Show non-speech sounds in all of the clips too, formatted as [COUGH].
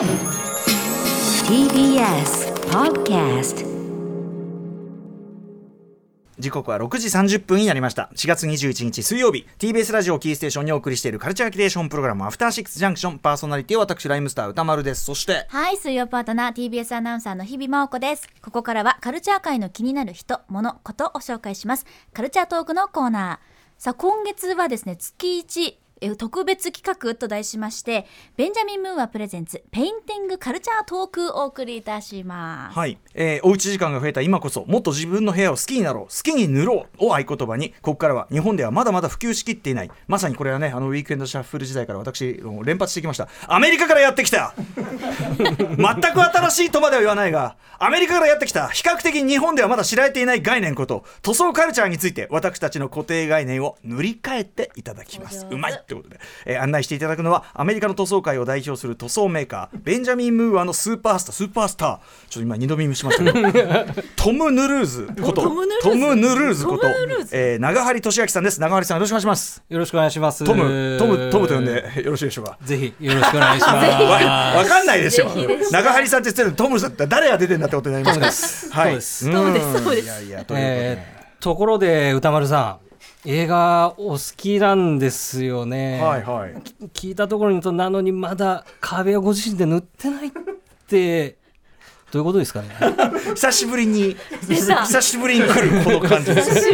TBS Podcast 時刻は6時30分になりました4月21日水曜日 TBS ラジオキーステーションにお送りしているカルチャーキュレーションプログラムアフターシックスジャンクションパーソナリティは私ライムスター歌丸ですそしてはい、水曜パートナー TBS アナウンサーの日々真央子です。ここからはカルチャー界の気になる人、物、ことを紹介します。カルチャートークのコーナー。さあ、今月はですね、月1、え特別企画と題しまして、ベンジャミン・ムーアプレゼンツ、ペインティングカルチャートークをお送りいたします。はい、えーおうち時間が増えた今こそもっと自分の部屋を好きになろう好きに塗ろうを合言葉にここからは日本ではまだまだ普及しきっていないまさにこれはねあのウィークエンドシャッフル時代から私連発してきました。アメリカからやってきた。[LAUGHS] 全く新しいとまでは言わないがアメリカからやってきた比較的日本ではまだ知られていない概念こと塗装カルチャーについて私たちの固定概念を塗り替えていただきます。うまいってことで、えー案内していただくのはアメリカの塗装界を代表する塗装メーカーベンジャミン・ムーアのスーパースター。スーパースター。ちょっと今二度見しましたけど。[LAUGHS] トム・ヌルーズこと。トムヌルーズ？こと。えー長張俊明さんです。長張さんよろしくお願いします。よろしくお願いします。トムトムトムと呼んでよろしいでしょうか？ぜひよろしくお願いします。わわかんないですよ。ぜひ。です長張さんって言ってるのトムさんって誰が出てんだってことになりますから。はい。トムです。んトムです。そうです。いやいやということで。えーところで歌丸さん、映画お好きなんですよね。はいはい。聞いたところにとなのにまだ壁をご自身で塗ってないって。どういうことですかね？[LAUGHS] 久しぶりに久しぶりに来るこの感じです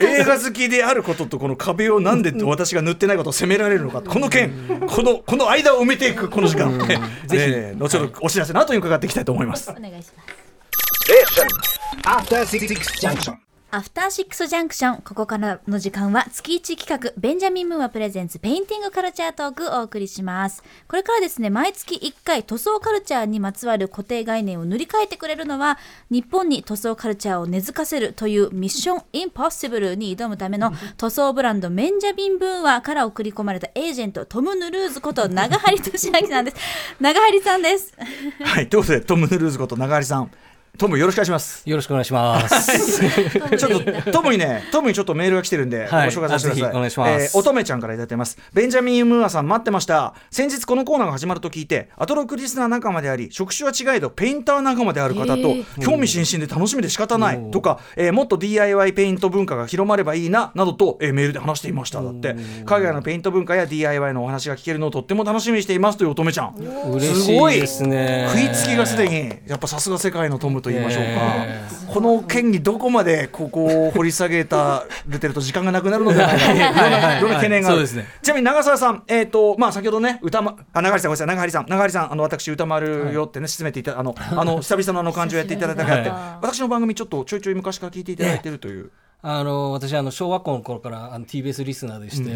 映画好きであることとこの壁をなんで私が塗ってないことを責められるのかこの件このこの間を埋めていくこの時間。ねぜひ。後ほどお知らせの後に伺っていきたいと思います。お願いします。アフターシックスジャンクション。ここからの時間は月1企画、ベンジャミン・ムーアプレゼンツペインティングカルチャートークをお送りします。これからですね、毎月1回塗装カルチャーにまつわる固定概念を塗り替えてくれるのは、日本に塗装カルチャーを根付かせるというミッション・インポッシブルに挑むための塗装ブランドベンジャミン・ムーアから送り込まれたエージェント、トム・ヌルーズこと長張俊明さんです。[LAUGHS] 長張さんです。はいということでトム・ヌルーズこと長張さんトムよろしくお願いしますよろしくお願いします。ちょっとトムにね、トムにちょっとメールが来てるんで、はいご紹介させてください。お願いしますえー乙女ちゃんからいただいてます。ベンジャミン・ムーアさん待ってました。先日このコーナーが始まると聞いて、アトロクリスナー仲間であり、職種は違えどペインター仲間である方とへー興味津々で楽しみで仕方ないとか、えーもっと DIY ペイント文化が広まればいいななどと、えーメールで話していました。だって海外のペイント文化や DIY のお話が聞けるのをとっても楽しみにしていますという乙女ちゃん。嬉しいですね。食いつきがすでにやっぱさすが世界のトムと言いましょうか、えこの件にどこまでここを掘り下げた出てると時間がなくなるのではないかいろんな懸念がある、そうですね。ちなみに長澤さん、えーとまあ、先ほどね歌、ま、あ長張さんごめんなさい。長張さん。長張さんあの私歌丸よってね進めていたあのあの久々のあの感じをやっていただいたからって、は私の番組ちょっとちょいちょい昔から聞いていただいてるという、あの私あの小学校の頃からあの TBS リスナーでして、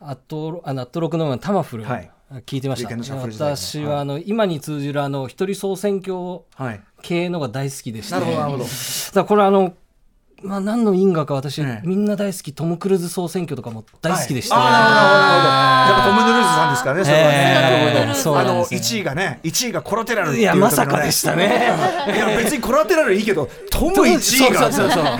あとあのアットロクのタマフル、はい聞いてました。私はあの、今に通じるあの一人総選挙はい、系のが大好きでして。なるほどなるほど。[LAUGHS] だこれあのまあ何の因果か私、ええ。みんな大好きトム・クルーズ総選挙とかも大好きでした、はい、あー。なるほどなるほどやっぱトム・ヌルーズさんですからねそれはね、ええ。なるほどそうあのなんですね1位がね1位がコラテラルっていういやまさかでしたね。いや別にコラテラルいいけどトム1位が。そうそうそうそう。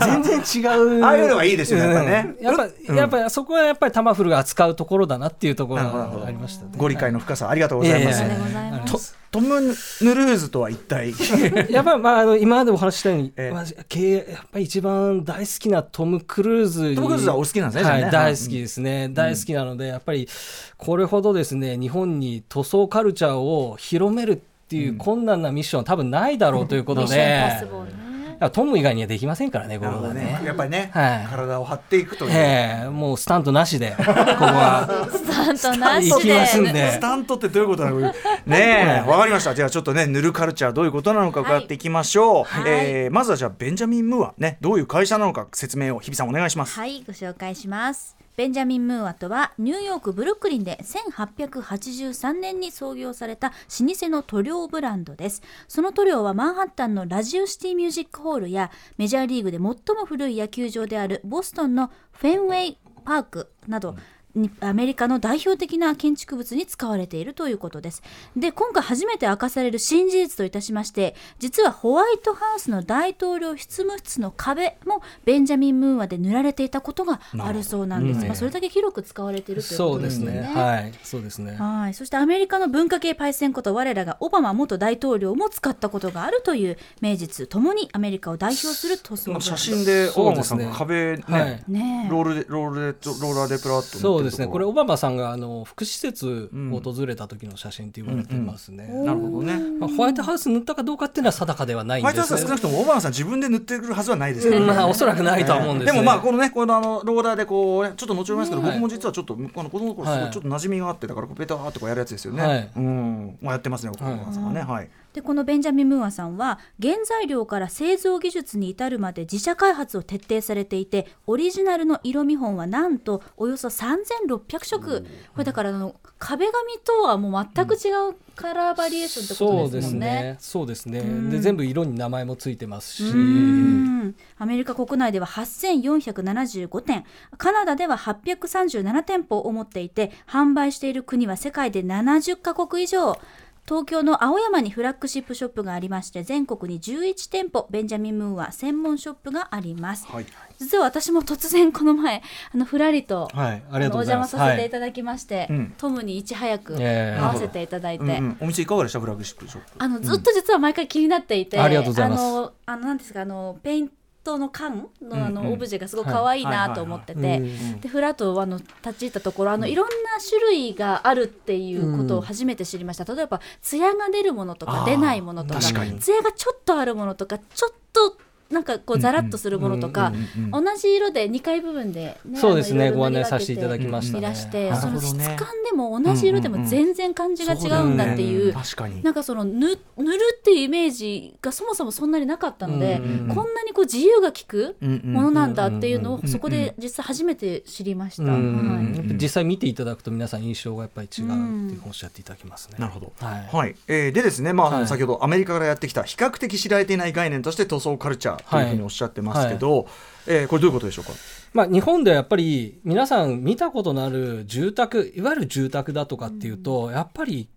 全然違う。ああいうのがいいですよねやっぱね。うん。やっぱ、うん。やっぱそこはやっぱりタマフルが扱うところだなっていうところがありましたね。ご理解の深さありがとうございます、いやいやありがとうございます。とトム・ヌルーズとは一体？[LAUGHS] やっぱりまああの今までお話ししたように、ええ。まあ、経営やっぱり一番大好きなトム・クルーズにトムクルーズはお好きなんですねはい、大好きですね、大好きなのでやっぱりこれほどですね日本に塗装カルチャーを広めるっていう困難なミッションは多分ないだろうということで、トム以外にはできませんからねここはね。ね。やっぱりね、はい。体を張っていくという、ええもうスタントなしでここは。[LAUGHS] スタントなし行きますんで。でスタントってどういうことなのね。えわかりました。じゃあちょっとね塗るカルチャーどういうことなのか伺っていきましょう、はい。えーまずはじゃあベンジャミン・ムーアねどういう会社なのか説明を日比さんお願いします、はい、ご紹介します。ベンジャミン・ムーアとはニューヨーク・ブルックリンで1883年に創業された老舗の塗料ブランドです。その塗料はマンハッタンのラジオシティミュージックホールやメジャーリーグで最も古い野球場であるボストンのフェンウェイ・パークなどにアメリカの代表的な建築物に使われているということです。で今回初めて明かされる新事実といたしまして実はホワイトハウスの大統領執務室の壁もベンジャミン・ムーアで塗られていたことがあるそうなんです、うん。まあ、それだけ広く使われているというこそうでとですすよねね。はい。そうですね。はい、そしてアメリカの文化系パイセンこと我らがオバマ元大統領も使ったことがあるという名実ともにアメリカを代表する塗装写真でオバマさんが壁ね、はいね。えロールでロールでローラーでプラッと塗って。るとこそうですね。これオバマさんがあの福祉施設を訪れた時の写真って言われてますね、なるほどね。まあ、ホワイトハウス塗ったかどうかっていうのは定かではないんホワイトハウスは少なくともオバマさん自分で塗ってくるはずはないですからね。まあおそらくないとは思うんですね。でもまあこのねこのあのローラーでこうねちょっと後ほど言いますけど、はい。僕も実はちょっとあの子供の頃すごいちょっと馴染みがあってだからペターってこうやるやつですよね、はい。うん。まあやってますねオバマさんはね。はい、でこのベンジャミン・ムーアさんは原材料から製造技術に至るまで自社開発を徹底されていてオリジナルの色見本はなんとおよそ3600色。これだからあの壁紙とはもう全く違うカラーバリエーションってそことうですもんね。ね。そうですね。で全部色に名前もついてますし。うん。アメリカ国内では8475店カナダでは837店舗を持っていて販売している国は世界で70カ国以上東京の青山にフラッグシップショップがありまして全国に11店舗ベンジャミン・ムーア専門ショップがあります、はい。実は私も突然この前あのふらりと、はいありがとうごお邪魔させてい。ただきまして、うん。トムにいち早くええ合わせていただいて、うんうん。お店いかがでした？フラッグシップショップ。あのずっと実は毎回気になっていて、ありがとうございます。あのあのなんですかあのペイントの缶のあの、オブジェがすごく可愛いなと思ってて、でフラットあの立ち入ったところあのいろんな種類があるっていうことを初めて知りました。例えば艶が出るものとか出ないものとか艶がちょっとあるものとかちょっとなんかこうザラッとするものとか、うんうんうんうん同じ色で2階部分で、ね、そうですねご案内させていただきましたね。いらして、うん。そのなるほどね。質感でも同じ色でも全然感じが違うんだっていう,、確かに。なんかその塗塗るっていうイメージがそもそもそんなになかったので、うんうんうん。こんなにこう自由が利くものなんだっていうのうんをそこで実際初めて知りました。うんはいやっぱ実際見ていただくと皆さん印象がやっぱり違うっておっしゃっていただきますね。なるほど。はい。はい、えーでですね、まあ、はい。先ほどアメリカからやってきた比較的知られていない概念として塗装カルチャーというふうにおっしゃってますけど、えーこれどういうことでしょうか？まあ、日本ではやっぱり皆さん見たことのある住宅いわゆる住宅だとかっていうと、やっぱり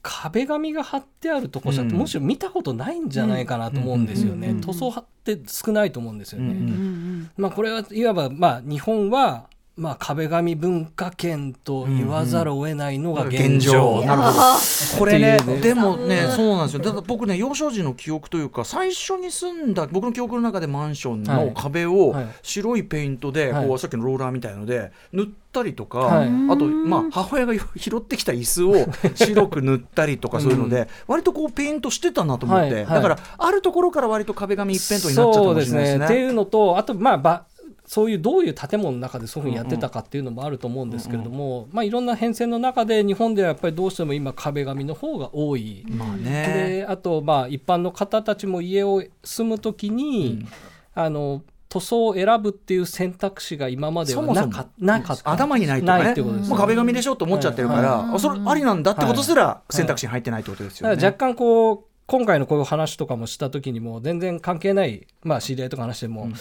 壁紙が貼ってあるとこじゃ、うん。むしろ見たことないんじゃないかなと思うんですよね、うん塗装貼って少ないと思うんですよね。まあ、これはいわば、まあ、日本は、まあ、壁紙文化圏と言わざるを得ないのが現状。現状なるほどこれねね。でもねそうなんですよ。だから僕ね幼少時の記憶というか最初に住んだ僕の記憶の中でマンションの壁をはい。白いペイントで、はい。こうさっきのローラーみたいので塗ったりとか、はい。あと、まあ、母親が [LAUGHS] 拾ってきた椅子を白く塗ったりとかそういうので、割とこうペイントしてたなと思って、はい。はい。だからあるところから割と壁紙一辺倒になっちゃったかもしれないですね。ね。っていうのとあとまあばそういうどういう建物の中でそういうふうにやってたかっていうのもあると思うんですけれども、まあ、いろんな変遷の中で日本ではやっぱりどうしても今壁紙の方が多い。まあね。であとまあ一般の方たちも家を住むときに、あの塗装を選ぶっていう選択肢が今まではなかなかった。頭にないとかね。ないってことですもう壁紙でしょと思っちゃってるから、はい。あそれありなんだってことすら選択肢に入ってないってことですよね。だから若干こう今回のこういう話とかもした時にも全然関係ない、まあ、知り合いとか話しても、うん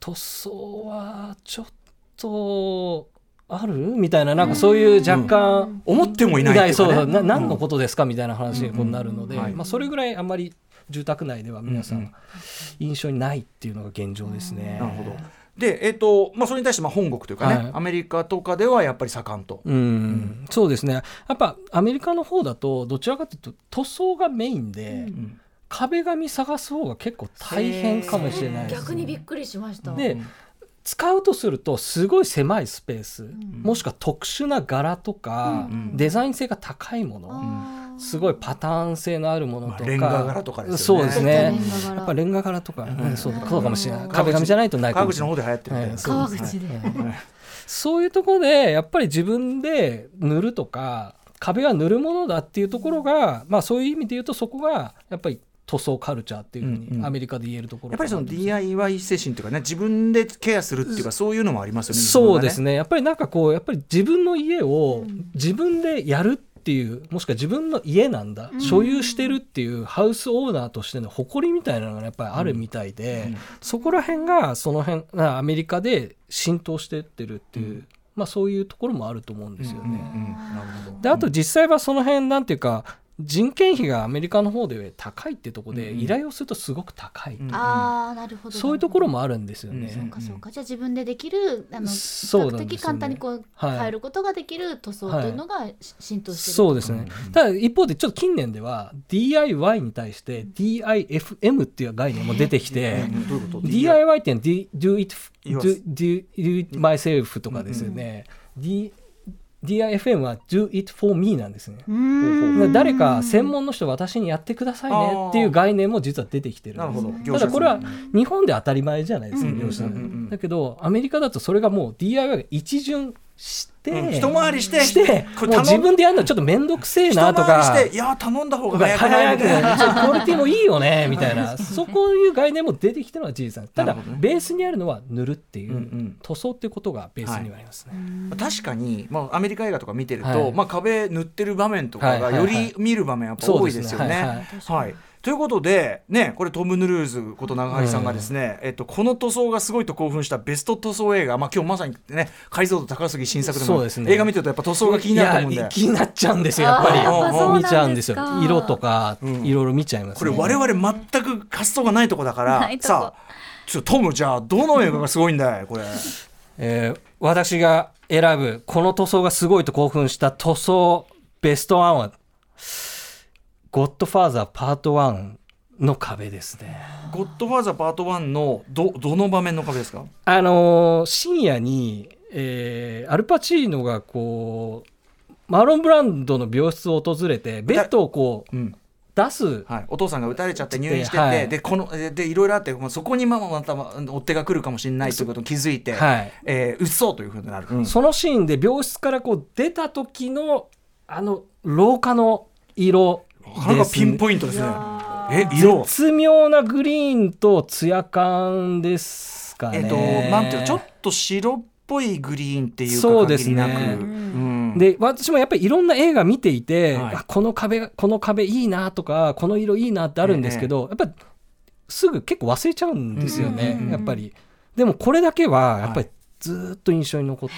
塗装はちょっとある？みたいななんかそういう若干、思ってもいないいうそうな何のことですか？みたいな話になるので、まあ、それぐらいあんまり住宅内では皆さん印象にないっていうのが現状ですね。なるほど。で、えっとまあ、それに対してまあ本国というかね、はい。アメリカとかではやっぱり盛んと。うん、そうですね。やっぱアメリカの方だとどちらかというと塗装がメインで、ん壁紙探す方が結構大変かもしれないです、逆にびっくりしました。で使うとするとすごい狭いスペース、もしくは特殊な柄とか、うんデザイン性が高いもの、あーすごいパターン性のあるものとか、まあレンガ柄とかですよね。そうですね。レンガ柄。やっぱレンガ柄とか、うん。そうそうかもしれない。うん。壁紙じゃないとないか川口もしれないの方で流行ってるみたいな。はいそう川口で。そういうところでやっぱり自分で塗るとか壁は塗るものだっていうところが、まあそういう意味で言うとそこがやっぱり塗装カルチャーっていうふううんうん。にアメリカで言えるところやっぱりその DIY 精神というかね自分でケアするっていうかそういうのもありますよね。そうですね。ねやっぱりなんかこうやっぱり自分の家を自分でやるっていうもしくは自分の家なんだ、所有してるっていうハウスオーナーとしての誇りみたいなのがやっぱりあるみたいで、そこら辺がその辺あアメリカで浸透してってるっていうまあ、そういうところもあると思うんですよね。うん。なるほど。であと実際はその辺なんていうか人件費がアメリカの方で高いってところでうん依頼をするとすごく高い、う。んああなるほど。そういうところもあるんですよね。うんそうかそうか。じゃあ自分でできるあの比較的簡単にこうはい。変えることができる塗装というのがし浸透してるそうですね、ただ一方でちょっと近年では DIY に対して DIFM っていう概念も出てきて、DIY っていうのは Do, do it, myself とかですよね、D DIFM は Do it for me なんですね。誰か専門の人私にやってくださいねっていう概念も実は出てきてるんです。ただこれは日本で当たり前じゃないですか、うん業者うんうんうん。だけどアメリカだとそれがもう DIY が一巡して、うん一回りしてしてこれ自分でやるのちょっと面倒くせえ一なとか回りしていや頼んだ方が早いみたいなクオリティもいいよねみたいな。[LAUGHS] そこいう概念も出てきてるのは事実なん。ただ、ね。ベースにあるのは塗るっていう、うんうん塗装っていうことがベースにはありますね、確かに、まあ、アメリカ映画とか見てると、はい。まあ、壁塗ってる場面とかはいはいはい。がより見る場面やっぱ多いですよね。はい。はいということで、ね、これトム・ヌルーズこと長張さんがですね、えっと、この塗装がすごいと興奮したベスト塗装映画、まあ、今日まさにね解像度高すぎ新作でもそうですね。映画見てるとやっぱ塗装が気になると思うんで。いや気になっちゃうんですよやっぱり。見ちゃうんですよ。色とかうんいろいろ見ちゃいます、ね。これ我々全く発想がないとこだから [LAUGHS] さあちょっとトムじゃあどの映画がすごいんだいこれ。えー私が選ぶこの塗装がすごいと興奮した塗装ベストワンは「ゴッドファーザーパート1」の壁ですね。ゴッドファーザーパート1のどどの場面の壁ですか？あのー深夜に、えーアルパチーノがこうマロンブランドの病室を訪れてベッドをこううん。出す。はい、お父さんが撃たれちゃって入院してて、はい。でこのででいろいろあってもうそこにまあまた追っ手が来るかもしれないということに気づいて、はい。えー、撃そうというふうになる、そのシーンで病室からこう出た時のあの廊下の色なかなかピンポイントですね。え色絶妙なグリーンとツヤ感ですかね。えっ、となんていうのちょっと白っぽいグリーンっていうかそうですね。限りなく、うん。で私もやっぱりいろんな映画見ていて、はい。あこの壁がこの壁いいなとかこの色いいなってあるんですけど、やっぱりすぐ結構忘れちゃうんですよね、うん。やっぱり。でもこれだけはやっぱりずーっと印象に残って、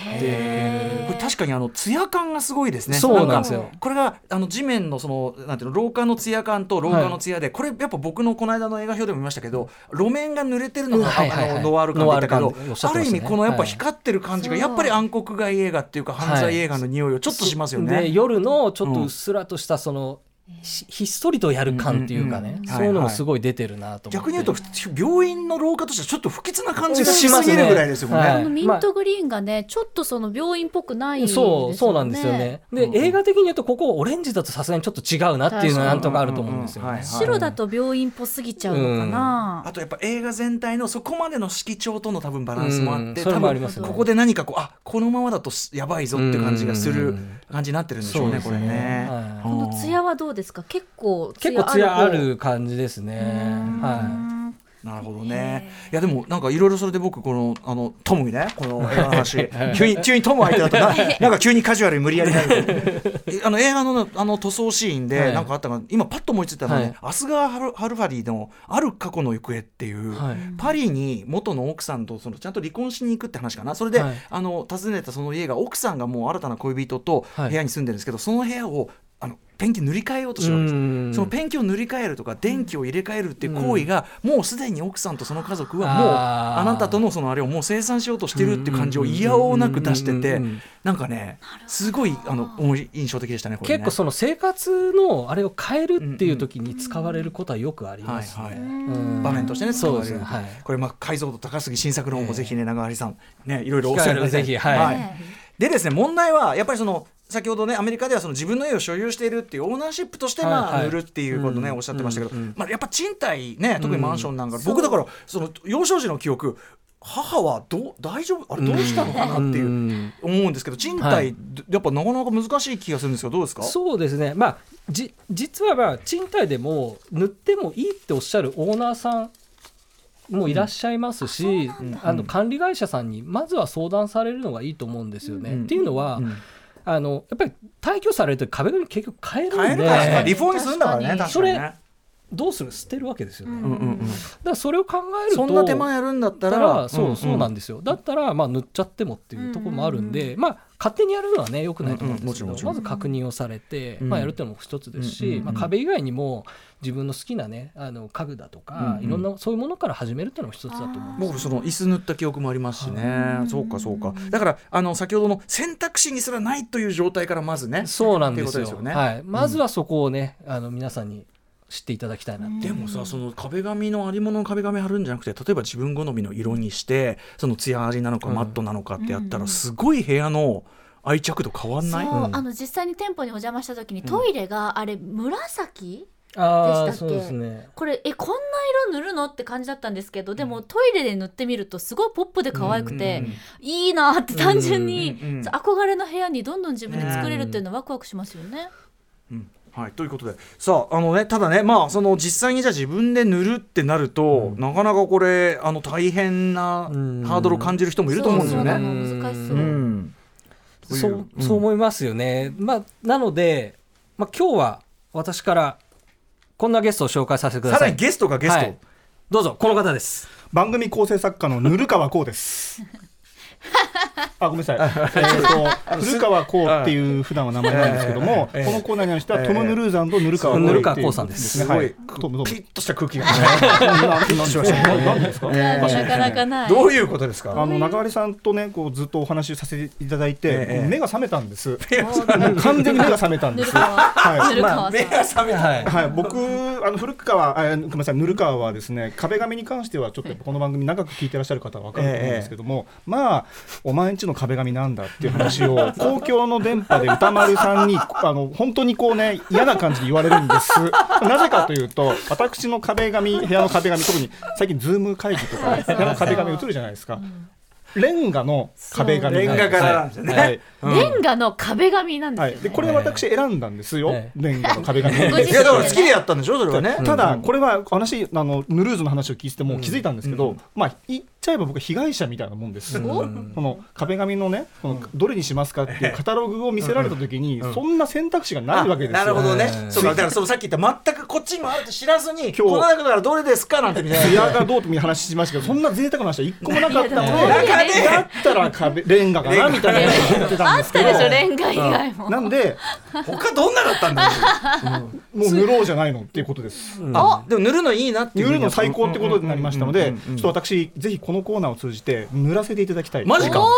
これ確かにあのツヤ感がすごいですね。そうなんですよ。かこれがあの地面のそのなんていうの廊下のツヤ感と廊下のツヤで、これやっぱ僕のこの間の映画表でも見ましたけど、路面が濡れてるのが、うん。はいはいはい。あのノワール感って言ったけどノワール感おっしゃっある意味このやっぱはい。光ってる感じがやっぱり暗黒街映画っていうか犯罪映画の匂いをちょっとしますよでね。夜のちょっとうっすらとしたその、ひひっそりとやる感っていうかね、うんうんうん。そういうのもすごい出てるなと思って。逆に言うと病院の廊下としてはちょっと不吉な感じがしすぎるぐらい。ですよね。ミントグリーンがね、ちょっとその病院っぽくないですよね。そうそうなんですよね。で、うん。映画的に言うとここオレンジだとさすがにちょっと違うなっていうのはなんとかあると思うんですよね。うんうんうんはい。白だと病院っぽすぎちゃうのかな。あとやっぱ映画全体のそこまでの色調との多分バランスもあって、うん。それ多分もありますね。ここで何かこうあこのままだとやばいぞって感じがするうん。感じになってるんでしょうねこれね。ね。はい。このツヤはどうですか？結構結構艶あ方。る感じですね。はなるほどね。いやでもなんかいろいろそれで僕このあのトムにねこの [LAUGHS] 映画の話急に急にトム相手だとな [LAUGHS] なんか急にカジュアルに無理やりなる。[LAUGHS] えあの映画のあの塗装シーンではい。なんかあったのが今パッと思いついたのはね、はい。アスガー・ハルハルファリーの「ある過去の行方」っていう、はい。パリに元の奥さんとそのちゃんと離婚しに行くって話かな？それで、はい。あの訪ねたその家が奥さんがもう新たな恋人とはい。部屋に住んでるんですけど、その部屋をあのペンキ塗り替えようとしてるわけです。うん。そのペンキを塗り替えるとか電気を入れ替えるっていう行為が、もうすでに奥さんとその家族はもうあなたとのそのあれをもう生産しようとしてるっていう感じをいやおうなく出しててなんかねすごいあの印象的でしたねこれね。結構その生活のあれを変えるっていう時に使われることはよくありますね。はいはい。うん。場面としてね使そうわれる、ですね。はい。これまあ解像度高すぎ新作の方もぜひね長張さんねいろいろお機会あれば世話になりたい。ぜひはい。でですね問題はやっぱりその先ほどねアメリカではその自分の家を所有しているっていうオーナーシップとしてまあはい。はい塗るっていうことねうん。おっしゃってましたけどまあやっぱ賃貸ね特にマンションなんか僕だからその幼少時の記憶母はどう大丈夫あれどうしたのかなっていううん。思うんですけど賃はい。貸やっぱなかなか難しい気がするんですけどどうですか？そうですね、まあ、じ実はまあ賃貸でも塗ってもいいっておっしゃるオーナーさんもいらっしゃいますし、あの管理会社さんにまずは相談されるのがいいと思うんですよね。うん。っていうのは、うんあのやっぱり退去されると壁紙結局変えるんで。買えるからリフォームするんだからね確かに。確かにねどうする？捨てるわけですよね、うんうんうん。うんだからそれを考えるとそんな手間やるんだっただらそうそうなんですよ。だったらまあ塗っちゃってもっていうところもあるんで、まあ勝手にやるのはねよくないと思うんですけど、うんうんまず確認をされて、うん。まあ、やるっていうのも一つですし、うんうんうん。まあ、壁以外にも自分の好きなねあの家具だとか、うんうん。いろんなそういうものから始めるっていうのも一つだと思うんです僕その椅子塗った記憶もありますしね、そうかそうか。だからあの先ほどの選択肢にすらないという状態からまずね。そうなんですよ。ね。はい、まずはそこをねあの皆さんに知っていただきたいな。ってでもさその壁紙のありものの壁紙貼るんじゃなくて例えば自分好みの色にしてその艶ありなのかうん。マットなのかってやったらすごい部屋の愛着度変わんない、そう、うん。あの実際に店舗にお邪魔した時にトイレがあれ紫ああでしたっけ？そうですね。これえこんな色塗るの？って感じだったんですけどでもトイレで塗ってみるとすごいポップで可愛くて、いいなって単純に、うんうんうん憧れの部屋にどんどん自分で作れるっていうのはワクワクしますよね。うんはい、ということで。さああのねただねまあその実際にじゃあ自分で塗るってなると、なかなかこれあの大変なうん。ハードルを感じる人もいると思うんですよね。難しそう。うん。そううん。そう思いますよね、まあ、なので、まあ、今日は私からこんなゲストを紹介させてください。さらにゲストがゲスト、はい。どうぞこの方です。番組構成作家のぬる川こうです。あ、ごめんなさい。えっと、古川こうっていう普段は名前なんですけども、ええこのコーナーに関してはトム・ヌルーザンとぬる川こうぬる川こうさんです。ね。すごい、はい。トム、トム。ピリッとした空気が、なかなかない。どういうことですか？あの中割さんとねこうずっとお話しさせていただいて、ええ目が覚めたんです。完全に目が覚めたんです。はい。目が覚めた、はい。はい、僕あの古川あごめんなさい。ぬる川はですね壁紙に関してはちょっとこの番組長く聞いてらっしゃる方は分かると思うんですけども、まあお前んちの壁紙なんだっていう話を [LAUGHS] 公共の電波で歌丸さんにあの本当にこうね嫌な感じで言われるんです。なぜかというと私の壁紙部屋の壁紙特に最近ズーム会議とか部屋の壁紙映るじゃないですか、レンガの壁紙レンガ柄なんですよね、はい。レンガの壁紙なんですよね。はい、でこれ私選んだんですよ、えレンガの壁紙。[LAUGHS] いやだから好きでやったんでしょそれはね、ただこれは話あのヌルーズの話を聞いてても気づいたんですけど、まあちゃえば僕は被害者みたいなもんです、おこの壁紙のねこのどれにしますかっていうカタログを見せられた時に、そんな選択肢がないわけですよ。なるほどね、ええ。そうか。だからそのさっき言った全くこっちにもあるって知らずに今日。この中からどれですかなんてみたいな。艶がどうという話しましたけどそんな贅沢な話は一個もなかったのでだったら壁レンガかなみたいなことを思ってたんあですけど。ったでしょレンガ以外も。なんで他どんなだったんだよもう塗ろうじゃないのっていうことです。あでも塗るのいいなっていう塗るの最高ってことになりましたのでちょっと私ぜひこのコーナーを通じて塗らせていただきたい。マジか。はい。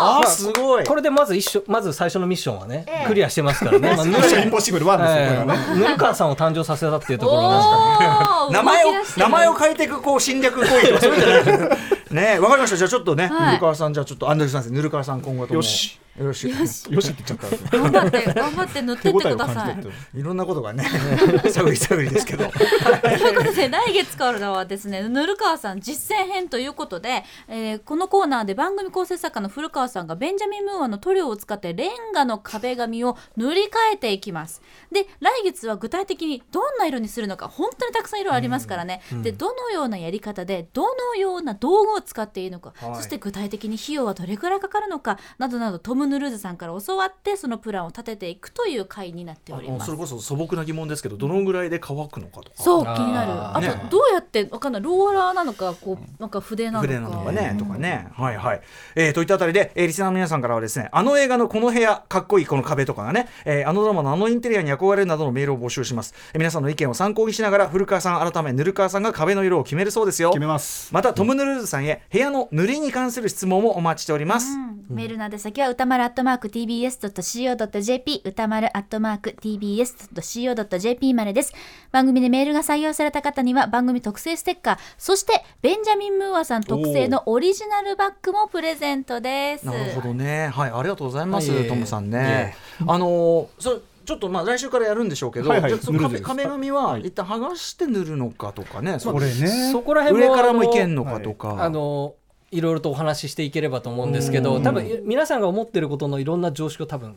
あー。すごい。これでまず一緒まず最初のミッションはね、クリアしてますからね、[LAUGHS] まあ、ぬミッションインポッシブル1ですよ、これはね。え。ーぬるかわさんを誕生させたっていうところが [LAUGHS] おー名前を名前を変えていくこう侵略行為とかそういうんじゃないね。わかりました。じゃあちょっとね、はい。ぬるかわさんじゃあちょっとアンドレスさんですぬるかわさん今後とも。よしよしよし。って言っちゃった。頑張って頑張って塗ってってください。いろんなことがね [LAUGHS] 探り探りですけど。ということで来月からはですねぬる川さん実践編ということで、えーこのコーナーで番組構成作家の古川さんがベンジャミン・ムーアの塗料を使ってレンガの壁紙を塗り替えていきます。で来月は具体的にどんな色にするのか本当にたくさん色ありますからね、でどのようなやり方でどのような道具を使っていいのか、はい。そして具体的に費用はどれくらいかかるのかなどなどトム・ヌルーズさんから教わってそのプランを立てていくという回になっております。それこそ素朴な疑問ですけどどのぐらいで乾くのかとか。そう気になる。あとどうやってわかんないローラーなのかこうなんか筆なのか。筆なのかねとかね、はいはい、えーといったあたりで、えーリスナーの皆さんからはですねあの映画のこの部屋かっこいいこの壁とかがね、えーあのドラマのあのインテリアに憧れるなどのメールを募集します、えー皆さんの意見を参考にしながら古川さん改めぬる川さんが壁の色を決めるそうですよ。決めます。またトム・ヌルーズさんへ部屋の塗りに関する質問もお待ちしております、メールの宛先は歌丸アットマーク tbs.co.jp 歌丸アットマーク tbs.co.jp までです。番組でメールが採用された方には番組特製ステッカーそしてベンジャミン・ムーアさん特製のオリジナルバッグもプレゼントです。なるほどね。はいありがとうございます、はい。トムさんいねあのーそちょっとまあ来週からやるんでしょうけど、はいはい。壁紙は一旦剥がして塗るのかとかね、これね。そこら辺も上からもいけんんのかとか、あのいろいろとお話ししていければと思うんですけど多分皆さんが思ってることのいろんな常識を多分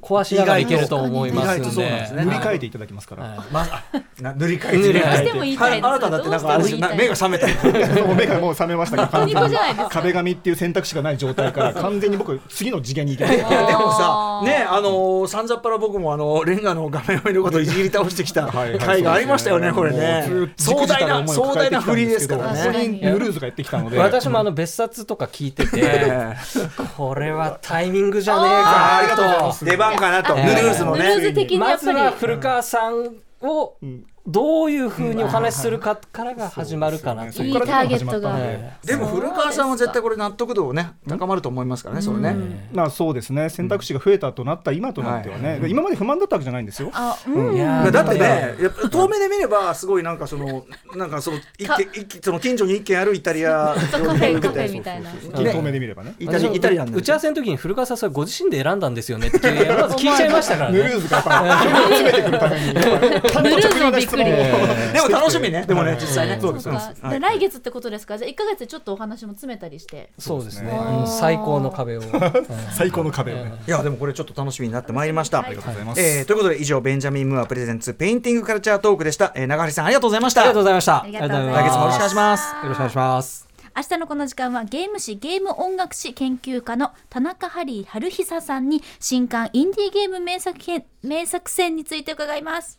壊しながらいけると思いますん意外とそうなんですでね塗り替えていただきますから、はい。まあな塗り替え塗り替えて。あなただってなんか目が覚めたもう目がもう覚めましたけど壁紙っていう選択肢がない状態から完全に僕次の次元に行けて。い [LAUGHS] やでもさねあのーさんざっぱら僕もあのレンガの画面を見ることをいじり倒してきたはい。はい回がありましたよねこれね。もうずっ壮と大な壮大な振りですからね。にそれにヌルーズがやってきたので。私もあの別冊とか聞いてて、[LAUGHS] え。これはタイミングじゃねえあーありかがとうございます出番かなと。ヌええルーズのヌルーねズ的にやまずっぱり。は古川さんをどういうふうにお話しするかからが始まるかなといいそこからターゲットが。えでも古川さんは絶対これ納得度をね高まると思いますからねそれね。まあそうですね。選択肢が増えたとなった今となってはね、今まで不満だったわけじゃないんですよ。だってね、やっぱ遠目で見ればすごいなんかそのなんかそのその近所に一軒あるイタリアカフェカフェみたいな。遠目で見ればね。イタリイタリアン打ち合わせの時に古川さんそれご自身で選んだんですよねって聞いちゃいましたからね。ヌルーズがやっぱり詰めてくるために。ヌルーズもびっくりでも楽しみね。でもね実際ね。そうです来月ってことですか？じゃあ1ヶ月でちょっとお話も詰めたりして。そうですね。最高の壁を。[LAUGHS] 最高の壁をね。い。やでもこれちょっと楽しみになってまいりました、はい。ありがとうございます、えーということで以上ベンジャミン・ムーアプレゼンツペインティングカルチャートークでした、えー、長張さんありがとうございました。ありがとうございました。ありがとうございます。来月もよろしくお願いします。よろしくお願いします。明日のこの時間はゲーム誌ゲーム音楽誌研究家の田中ハリー春久さんに新刊インディーゲーム名作編名作選について伺います